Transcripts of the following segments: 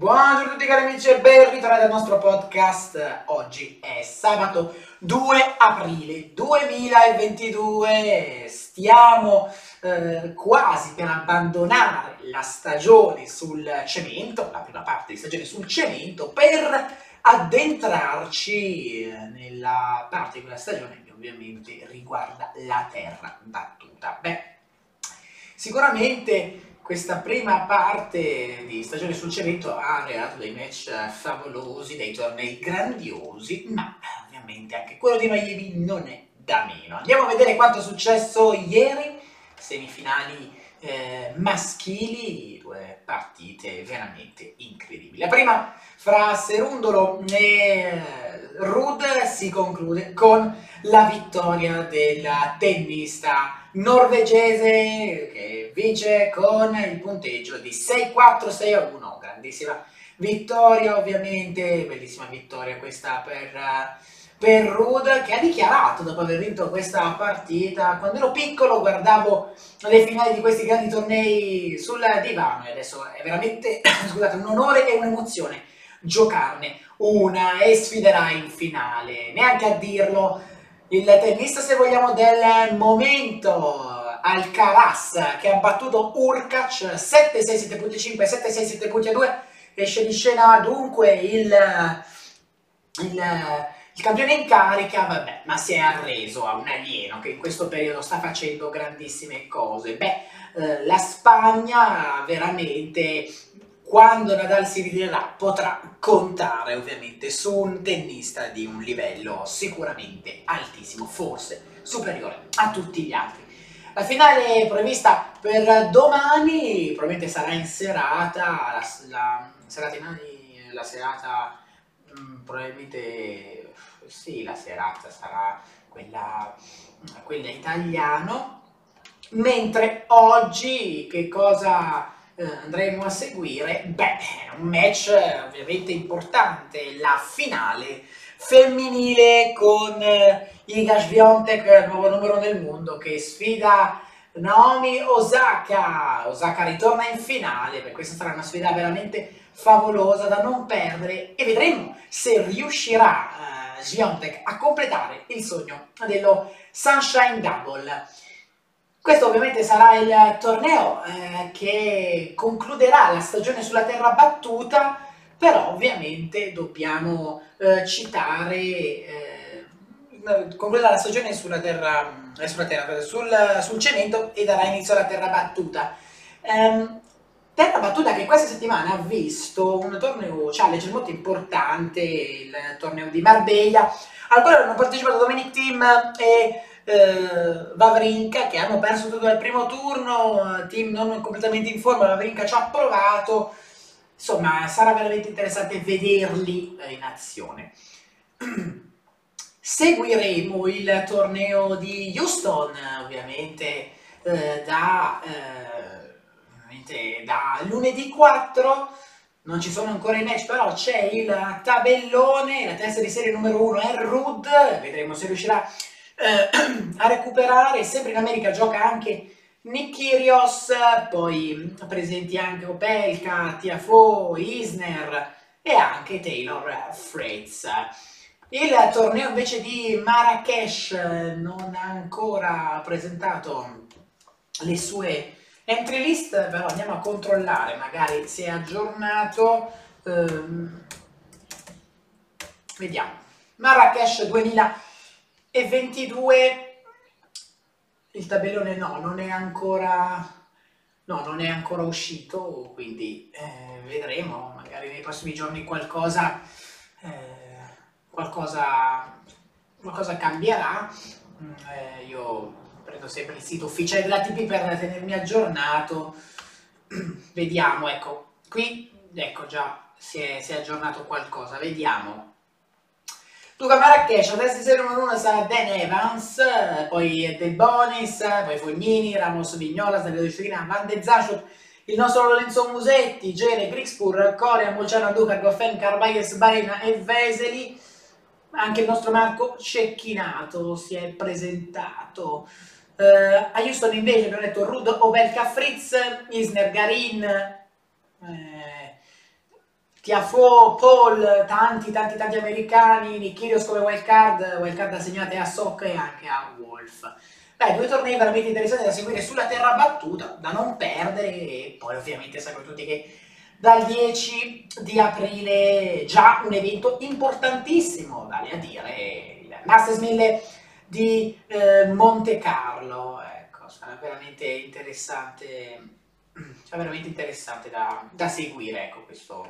Buongiorno a tutti cari amici e ben ritrovati al nostro podcast. Oggi è sabato 2 aprile 2022. Stiamo eh, quasi per abbandonare la stagione sul cemento, la prima parte di stagione sul cemento, per addentrarci nella parte di quella stagione che ovviamente riguarda la terra battuta. Beh, sicuramente questa prima parte di stagione sul cemento ha creato dei match favolosi, dei tornei grandiosi, ma ovviamente anche quello di Miami non è da meno. Andiamo a vedere quanto è successo ieri, semifinali eh, maschili, due partite veramente incredibili. La prima fra Serundolo e Rud si conclude con la vittoria della tennista norvegese che vince con il punteggio di 6-4-6-1, grandissima vittoria ovviamente, bellissima vittoria questa per, per Rud che ha dichiarato dopo aver vinto questa partita, quando ero piccolo guardavo le finali di questi grandi tornei sul divano e adesso è veramente scusate, un onore e un'emozione giocarne una e sfiderai in finale, neanche a dirlo il tennista se vogliamo del momento Alcaraz che ha battuto Urkac 7-6, 7.5, 7-6, 7.2 esce di scena dunque il, il, il, campione in carica, vabbè, ma si è arreso a un alieno che in questo periodo sta facendo grandissime cose. Beh, eh, la Spagna veramente quando Nadal si ritirerà potrà contare ovviamente su un tennista di un livello sicuramente altissimo, forse superiore a tutti gli altri. La finale prevista per domani probabilmente sarà in serata, la, la serata, in, la serata mh, mm, probabilmente sì, la serata sarà quella, quella italiano, mentre oggi che cosa andremo a seguire? Beh, un match ovviamente importante, la finale femminile con eh, Iga Swiatek, nuovo numero nel mondo, che sfida Naomi Osaka. Osaka ritorna in finale, per questa sarà una sfida veramente favolosa da non perdere e vedremo se riuscirà uh, Swiatek a completare il sogno dello Sunshine Double. Questo ovviamente sarà il torneo eh, che concluderà la stagione sulla terra battuta, però ovviamente dobbiamo eh, citare, eh, concluderà la stagione sulla terra, eh, sulla terra sul, sul, cemento e darà inizio alla terra battuta. Ehm, terra battuta che questa settimana ha visto un torneo challenge molto importante, il torneo di Marbella, al quale hanno partecipato Dominic Team e eh, Vavrinka che hanno perso tutto il primo turno, team non completamente in forma, Vavrinka ci ha provato, insomma sarà veramente interessante vederli eh, in azione. Seguiremo il torneo di Houston, ovviamente, eh, da, eh, da lunedì 4 non ci sono ancora i match, però c'è il tabellone, la testa di serie numero 1 è Rud, vedremo se riuscirà eh, a recuperare, sempre in America gioca anche Nick Kyrgios, poi presenti anche Opelka, Tiafo, Isner e anche Taylor Fritz. Il torneo invece di Marrakesh non ha ancora presentato le sue entry list, però andiamo a controllare, magari se è aggiornato. Ehm, vediamo. Marrakesh 2000 e 22 il tabellone no, non è ancora no, non è ancora uscito, quindi eh, vedremo, magari nei prossimi giorni qualcosa eh, qualcosa, qualcosa cambierà. Mm, eh, io prendo sempre il sito ufficiale della TP per tenermi aggiornato. Vediamo, ecco, qui ecco già si è, si è aggiornato qualcosa, vediamo. Luca Marrakesh, di serie numero 1 sarà Dan Evans, poi De Bonis, poi Fognini, Ramos Vignola, Davide Ciurina, Van de Zashut, il nostro Lorenzo Musetti, Gere, Grixpur, Coria, Molciano, Duca, Goffen, Carbaglies, Barina e Veseli. Anche il nostro Marco Cecchinato si è presentato. Uh, a Houston invece abbiamo detto Rud, Obelka, Fritz, Isner, Garin, eh, Tiafo, Paul, tanti tanti tanti americani, Nikirios come wildcard, wildcard assegnate a Sok e anche a Wolf. Beh, due tornei veramente interessanti da seguire sulla terra battuta, da non perdere e poi ovviamente sappiamo tutti che dal 10 di aprile già un evento importantissimo, vale a dire il Masters 1000 di eh, Monte Carlo. Ecco, sarà veramente interessante, sarà veramente interessante da, da seguire ecco, questo,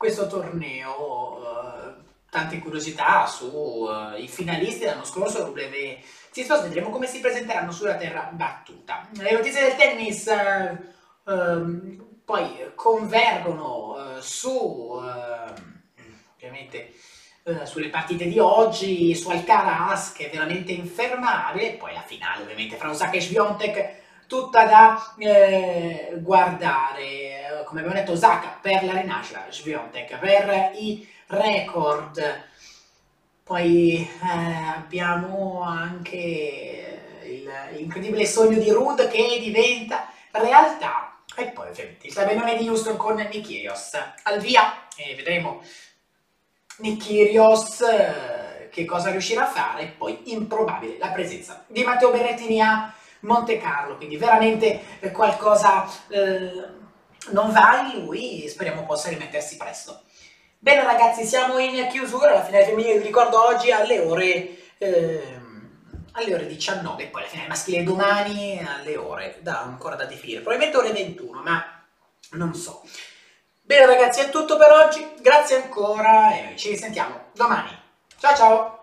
questo torneo. Uh, tante curiosità sui uh, finalisti dell'anno scorso, WB Sistos, vedremo come si presenteranno sulla terra battuta. Le notizie del tennis uh, um, poi convergono su, ovviamente, sulle partite di oggi, su Alcaraz che è veramente infermabile, poi la finale ovviamente fra Osaka e Sviontek tutta da eh, guardare, come abbiamo detto Osaka per la rinascita, Sviontek per i record. Poi eh, abbiamo anche l'incredibile sogno di Rude che diventa realtà. E poi ovviamente il tabellone di Houston con Nikirios. Al via e vedremo Nikirios eh, che cosa riuscirà a fare. Poi improbabile la presenza di Matteo Berrettini a Monte Carlo. Quindi veramente qualcosa eh, non va in lui. Speriamo possa rimettersi presto. Bene ragazzi, siamo in chiusura, la finale femminile vi ricordo oggi alle ore, eh, alle ore 19, poi la finale maschile domani alle ore, da, ancora da definire, probabilmente ore 21, ma non so. Bene ragazzi, è tutto per oggi, grazie ancora e ci risentiamo domani. Ciao ciao!